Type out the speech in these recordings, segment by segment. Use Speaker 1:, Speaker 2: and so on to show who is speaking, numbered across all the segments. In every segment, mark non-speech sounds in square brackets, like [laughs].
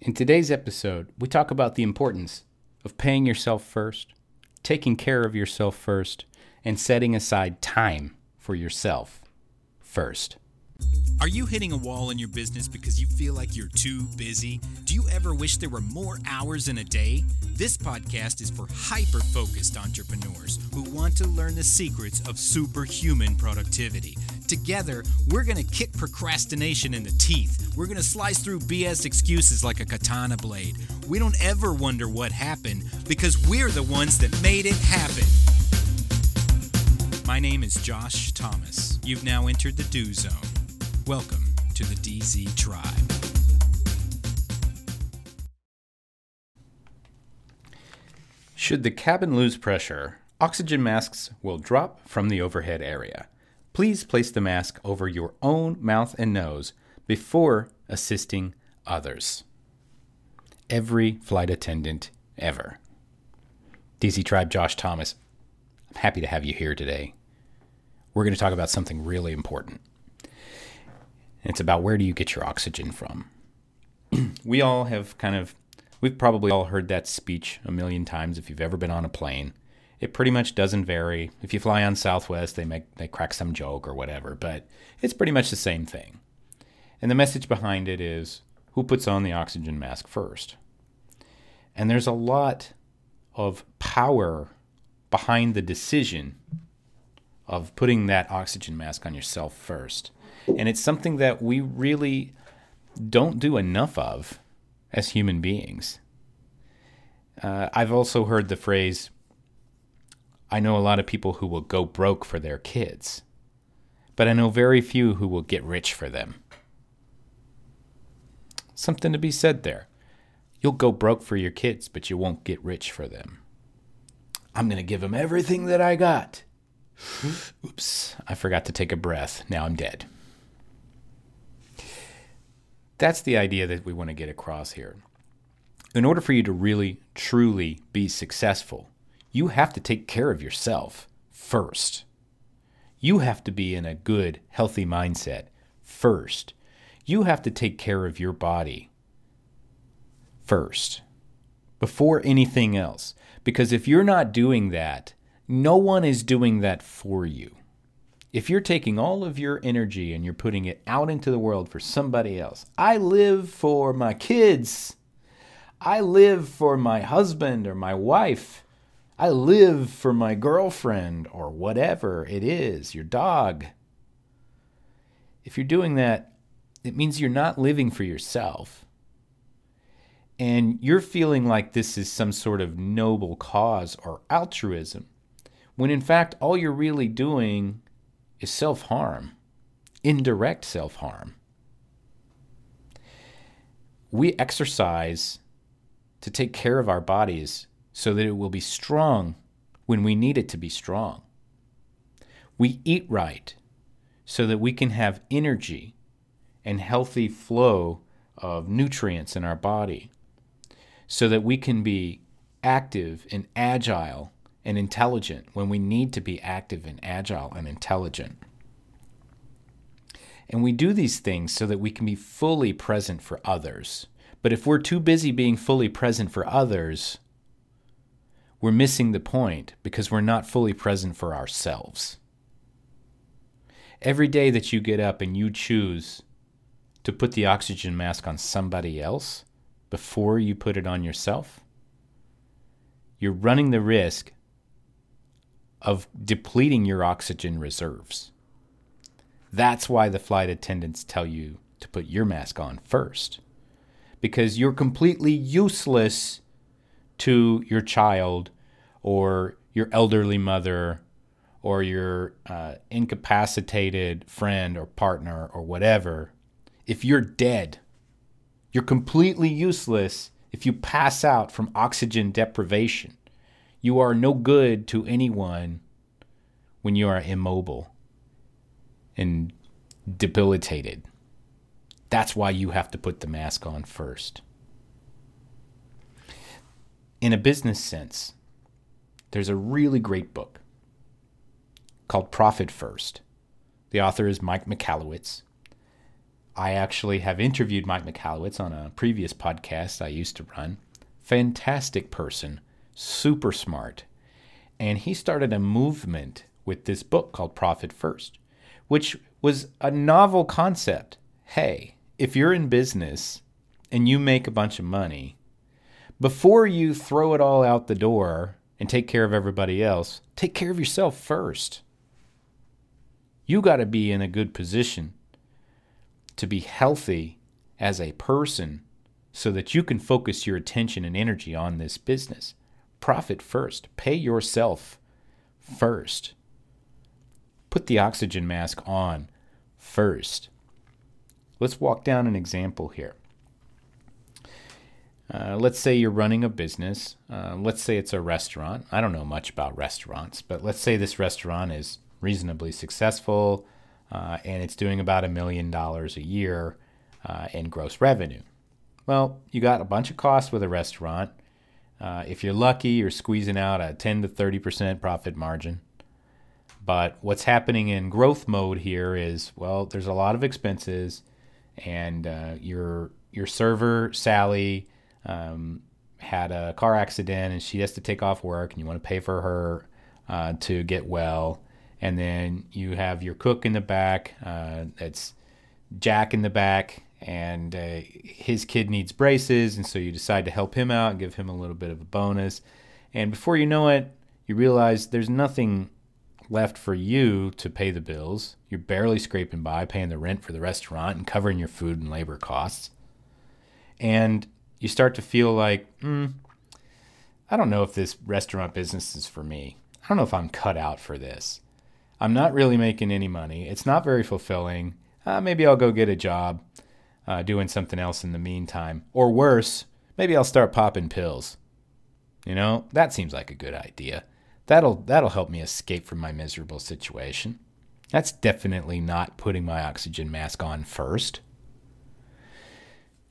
Speaker 1: In today's episode, we talk about the importance of paying yourself first, taking care of yourself first, and setting aside time for yourself first.
Speaker 2: Are you hitting a wall in your business because you feel like you're too busy? Do you ever wish there were more hours in a day? This podcast is for hyper focused entrepreneurs who want to learn the secrets of superhuman productivity. Together, we're going to kick procrastination in the teeth. We're going to slice through BS excuses like a katana blade. We don't ever wonder what happened because we're the ones that made it happen. My name is Josh Thomas. You've now entered the Do Zone. Welcome to the DZ Tribe.
Speaker 1: Should the cabin lose pressure, oxygen masks will drop from the overhead area. Please place the mask over your own mouth and nose before assisting others. Every flight attendant ever. DZ Tribe Josh Thomas, I'm happy to have you here today. We're going to talk about something really important. It's about where do you get your oxygen from? [clears throat] we all have kind of, we've probably all heard that speech a million times if you've ever been on a plane. It pretty much doesn't vary. If you fly on Southwest, they make they crack some joke or whatever, but it's pretty much the same thing. And the message behind it is who puts on the oxygen mask first? And there's a lot of power behind the decision of putting that oxygen mask on yourself first. And it's something that we really don't do enough of as human beings. Uh, I've also heard the phrase I know a lot of people who will go broke for their kids, but I know very few who will get rich for them. Something to be said there. You'll go broke for your kids, but you won't get rich for them. I'm going to give them everything that I got. [gasps] Oops, I forgot to take a breath. Now I'm dead. That's the idea that we want to get across here. In order for you to really, truly be successful, you have to take care of yourself first. You have to be in a good, healthy mindset first. You have to take care of your body first before anything else. Because if you're not doing that, no one is doing that for you. If you're taking all of your energy and you're putting it out into the world for somebody else, I live for my kids. I live for my husband or my wife. I live for my girlfriend or whatever it is, your dog. If you're doing that, it means you're not living for yourself. And you're feeling like this is some sort of noble cause or altruism when in fact all you're really doing is self harm, indirect self harm. We exercise to take care of our bodies so that it will be strong when we need it to be strong. We eat right so that we can have energy and healthy flow of nutrients in our body, so that we can be active and agile and intelligent when we need to be active and agile and intelligent. And we do these things so that we can be fully present for others. But if we're too busy being fully present for others, we're missing the point because we're not fully present for ourselves. Every day that you get up and you choose to put the oxygen mask on somebody else before you put it on yourself, you're running the risk of depleting your oxygen reserves. That's why the flight attendants tell you to put your mask on first, because you're completely useless to your child or your elderly mother or your uh, incapacitated friend or partner or whatever if you're dead. You're completely useless if you pass out from oxygen deprivation. You are no good to anyone when you are immobile and debilitated. That's why you have to put the mask on first. In a business sense, there's a really great book called Profit First. The author is Mike Michalowicz. I actually have interviewed Mike Michalowicz on a previous podcast I used to run. Fantastic person, super smart. And he started a movement with this book called Profit First, which was a novel concept. Hey, if you're in business and you make a bunch of money, before you throw it all out the door and take care of everybody else, take care of yourself first. You got to be in a good position to be healthy as a person so that you can focus your attention and energy on this business. Profit first, pay yourself first. Put the oxygen mask on first. Let's walk down an example here. Uh, let's say you're running a business. Uh, let's say it's a restaurant. I don't know much about restaurants, but let's say this restaurant is reasonably successful uh, and it's doing about a million dollars a year uh, in gross revenue. Well, you got a bunch of costs with a restaurant. Uh, if you're lucky, you're squeezing out a 10 to 30% profit margin. But what's happening in growth mode here is well, there's a lot of expenses, and uh, your your server Sally um, had a car accident and she has to take off work, and you want to pay for her uh, to get well. And then you have your cook in the back. Uh, it's Jack in the back, and uh, his kid needs braces, and so you decide to help him out and give him a little bit of a bonus. And before you know it, you realize there's nothing left for you to pay the bills. You're barely scraping by, paying the rent for the restaurant and covering your food and labor costs. And you start to feel like, mm, I don't know if this restaurant business is for me. I don't know if I'm cut out for this. I'm not really making any money. It's not very fulfilling. Uh, maybe I'll go get a job uh, doing something else in the meantime. Or worse, maybe I'll start popping pills. You know, that seems like a good idea. That'll that'll help me escape from my miserable situation. That's definitely not putting my oxygen mask on first.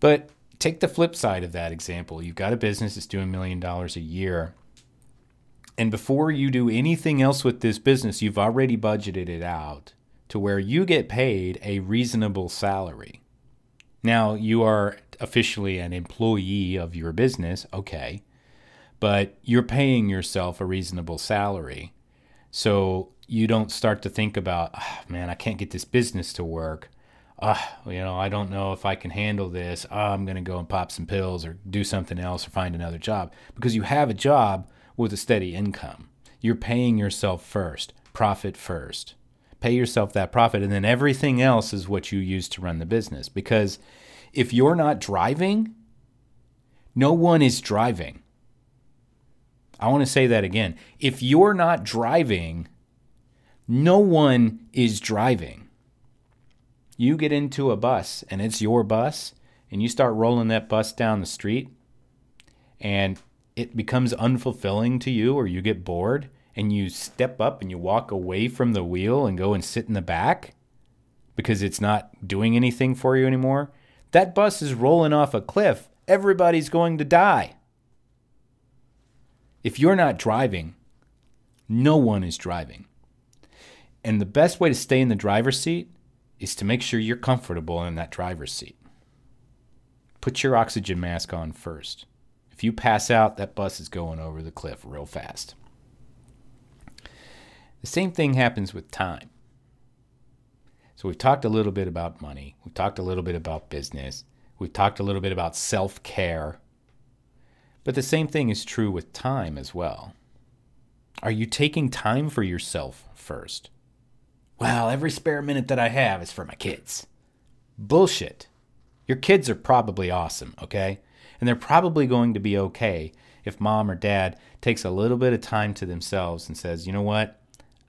Speaker 1: But take the flip side of that example. You've got a business that's doing a million dollars a year. And before you do anything else with this business, you've already budgeted it out to where you get paid a reasonable salary. Now, you are officially an employee of your business, okay, but you're paying yourself a reasonable salary. So you don't start to think about, oh, man, I can't get this business to work you know, I don't know if I can handle this. Oh, I'm going to go and pop some pills or do something else or find another job because you have a job with a steady income. You're paying yourself first, profit first. Pay yourself that profit, and then everything else is what you use to run the business. Because if you're not driving, no one is driving. I want to say that again. If you're not driving, no one is driving you get into a bus and it's your bus and you start rolling that bus down the street and it becomes unfulfilling to you or you get bored and you step up and you walk away from the wheel and go and sit in the back because it's not doing anything for you anymore, that bus is rolling off a cliff. Everybody's going to die. If you're not driving, no one is driving. And the best way to stay in the driver's seat is to make sure you're comfortable in that driver's seat. Put your oxygen mask on first. If you pass out, that bus is going over the cliff real fast. The same thing happens with time. So, we've talked a little bit about money, we've talked a little bit about business, we've talked a little bit about self care. But the same thing is true with time as well. Are you taking time for yourself first? Well, every spare minute that I have is for my kids. Bullshit. Your kids are probably awesome, okay? And they're probably going to be okay if mom or dad takes a little bit of time to themselves and says, you know what?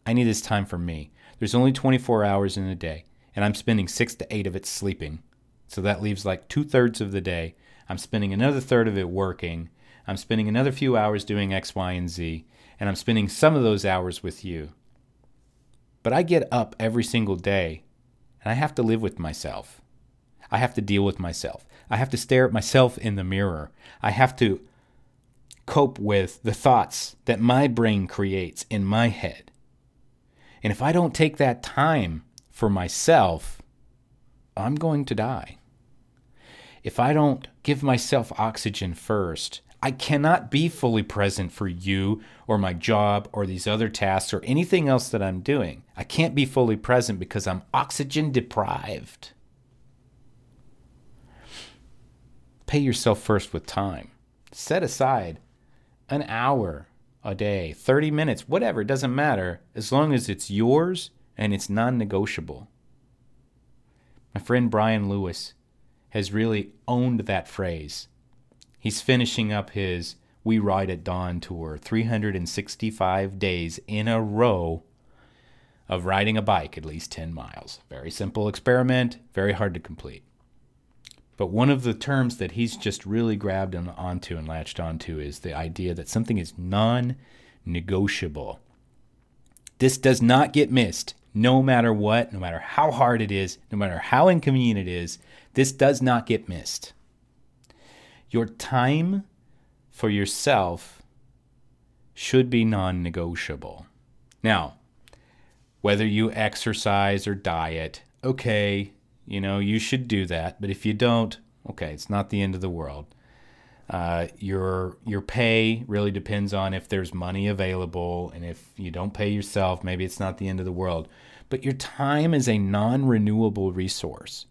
Speaker 1: I need this time for me. There's only 24 hours in a day, and I'm spending six to eight of it sleeping. So that leaves like two thirds of the day. I'm spending another third of it working. I'm spending another few hours doing X, Y, and Z. And I'm spending some of those hours with you. But I get up every single day and I have to live with myself. I have to deal with myself. I have to stare at myself in the mirror. I have to cope with the thoughts that my brain creates in my head. And if I don't take that time for myself, I'm going to die. If I don't give myself oxygen first, I cannot be fully present for you or my job or these other tasks or anything else that I'm doing. I can't be fully present because I'm oxygen deprived. Pay yourself first with time. Set aside an hour a day, 30 minutes, whatever, it doesn't matter, as long as it's yours and it's non negotiable. My friend Brian Lewis has really owned that phrase. He's finishing up his We Ride at Dawn tour, 365 days in a row of riding a bike at least 10 miles. Very simple experiment, very hard to complete. But one of the terms that he's just really grabbed on, onto and latched onto is the idea that something is non negotiable. This does not get missed no matter what, no matter how hard it is, no matter how inconvenient it is. This does not get missed. Your time for yourself should be non negotiable. Now, whether you exercise or diet, okay, you know, you should do that. But if you don't, okay, it's not the end of the world. Uh, your your pay really depends on if there's money available, and if you don't pay yourself, maybe it's not the end of the world. But your time is a non-renewable resource.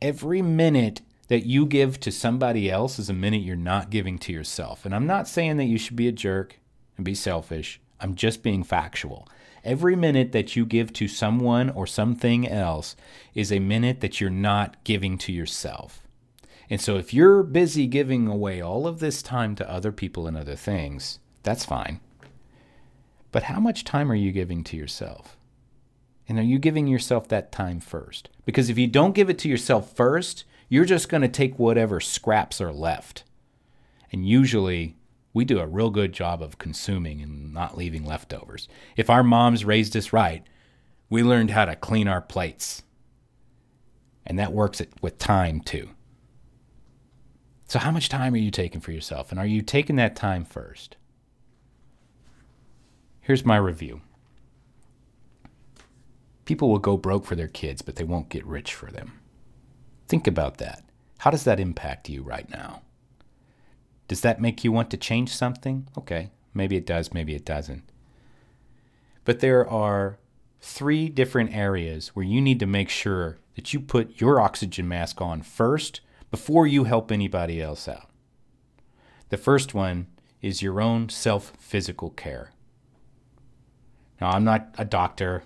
Speaker 1: Every minute that you give to somebody else is a minute you're not giving to yourself. And I'm not saying that you should be a jerk and be selfish. I'm just being factual. Every minute that you give to someone or something else is a minute that you're not giving to yourself. And so if you're busy giving away all of this time to other people and other things, that's fine. But how much time are you giving to yourself? And are you giving yourself that time first? Because if you don't give it to yourself first, you're just going to take whatever scraps are left. And usually we do a real good job of consuming and not leaving leftovers. If our moms raised us right, we learned how to clean our plates. And that works with time too. So, how much time are you taking for yourself? And are you taking that time first? Here's my review people will go broke for their kids, but they won't get rich for them. Think about that. How does that impact you right now? Does that make you want to change something? Okay, maybe it does, maybe it doesn't. But there are three different areas where you need to make sure that you put your oxygen mask on first before you help anybody else out. The first one is your own self physical care. Now, I'm not a doctor.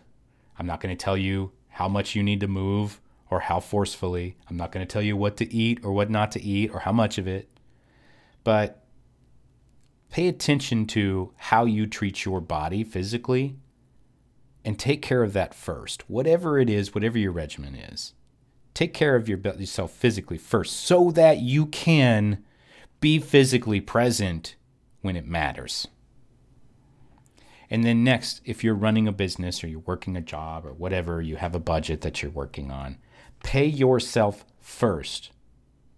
Speaker 1: I'm not going to tell you how much you need to move or how forcefully. I'm not going to tell you what to eat or what not to eat or how much of it. But pay attention to how you treat your body physically and take care of that first. Whatever it is, whatever your regimen is, take care of your, yourself physically first so that you can be physically present when it matters. And then next, if you're running a business or you're working a job or whatever, you have a budget that you're working on, pay yourself first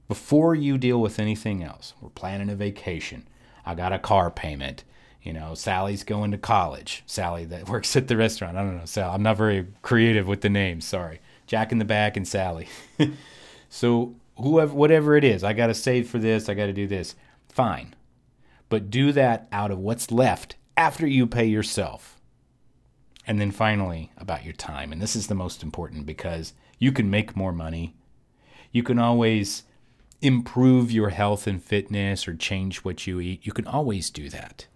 Speaker 1: before you deal with anything else. We're planning a vacation. I got a car payment. You know, Sally's going to college. Sally that [laughs] works at the restaurant. I don't know, Sally. I'm not very creative with the names. Sorry. Jack in the back and Sally. [laughs] so whoever, whatever it is, I got to save for this. I got to do this. Fine, but do that out of what's left after you pay yourself. And then finally, about your time. And this is the most important because you can make more money. You can always improve your health and fitness or change what you eat. You can always do that.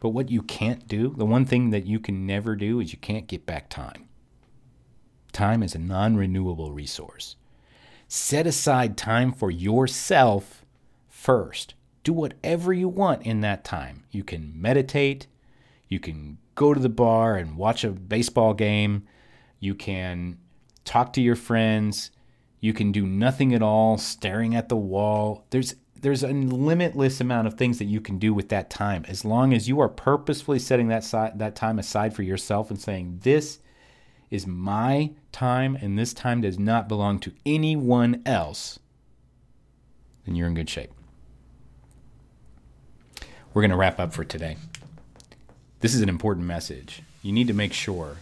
Speaker 1: But what you can't do, the one thing that you can never do is you can't get back time. Time is a non renewable resource. Set aside time for yourself first. Do whatever you want in that time. You can meditate. You can go to the bar and watch a baseball game. You can talk to your friends. You can do nothing at all, staring at the wall. There's there's a limitless amount of things that you can do with that time as long as you are purposefully setting that side, that time aside for yourself and saying this is my time and this time does not belong to anyone else then you're in good shape we're going to wrap up for today this is an important message you need to make sure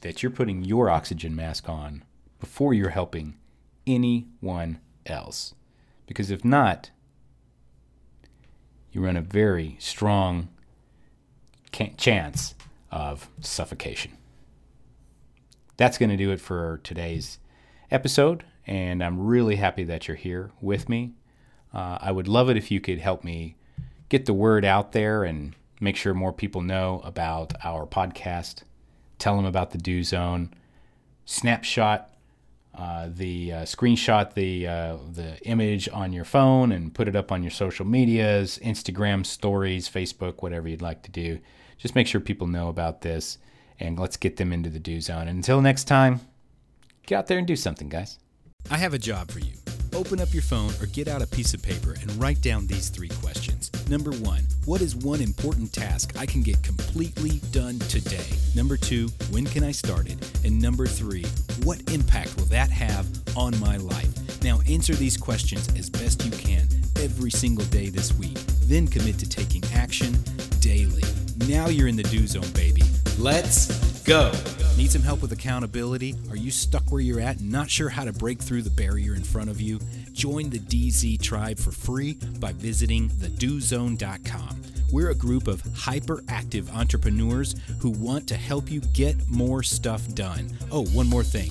Speaker 1: that you're putting your oxygen mask on before you're helping anyone else. Because if not, you run a very strong chance of suffocation. That's going to do it for today's episode, and I'm really happy that you're here with me. Uh, I would love it if you could help me get the word out there and make sure more people know about our podcast. Tell them about the Do Zone. Snapshot uh, the uh, screenshot the uh, the image on your phone and put it up on your social medias, Instagram stories, Facebook, whatever you'd like to do. Just make sure people know about this, and let's get them into the do zone. And until next time, get out there and do something, guys.
Speaker 2: I have a job for you. Open up your phone or get out a piece of paper and write down these three questions. Number one, what is one important task I can get completely done today? Number two, when can I start it? And number three, what impact will that have on my life? Now answer these questions as best you can every single day this week. Then commit to taking action daily. Now you're in the do zone, baby. Let's go. Need some help with accountability? Are you stuck where you're at and not sure how to break through the barrier in front of you? Join the DZ tribe for free by visiting thedozone.com. We're a group of hyperactive entrepreneurs who want to help you get more stuff done. Oh, one more thing.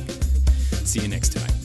Speaker 2: See you next time.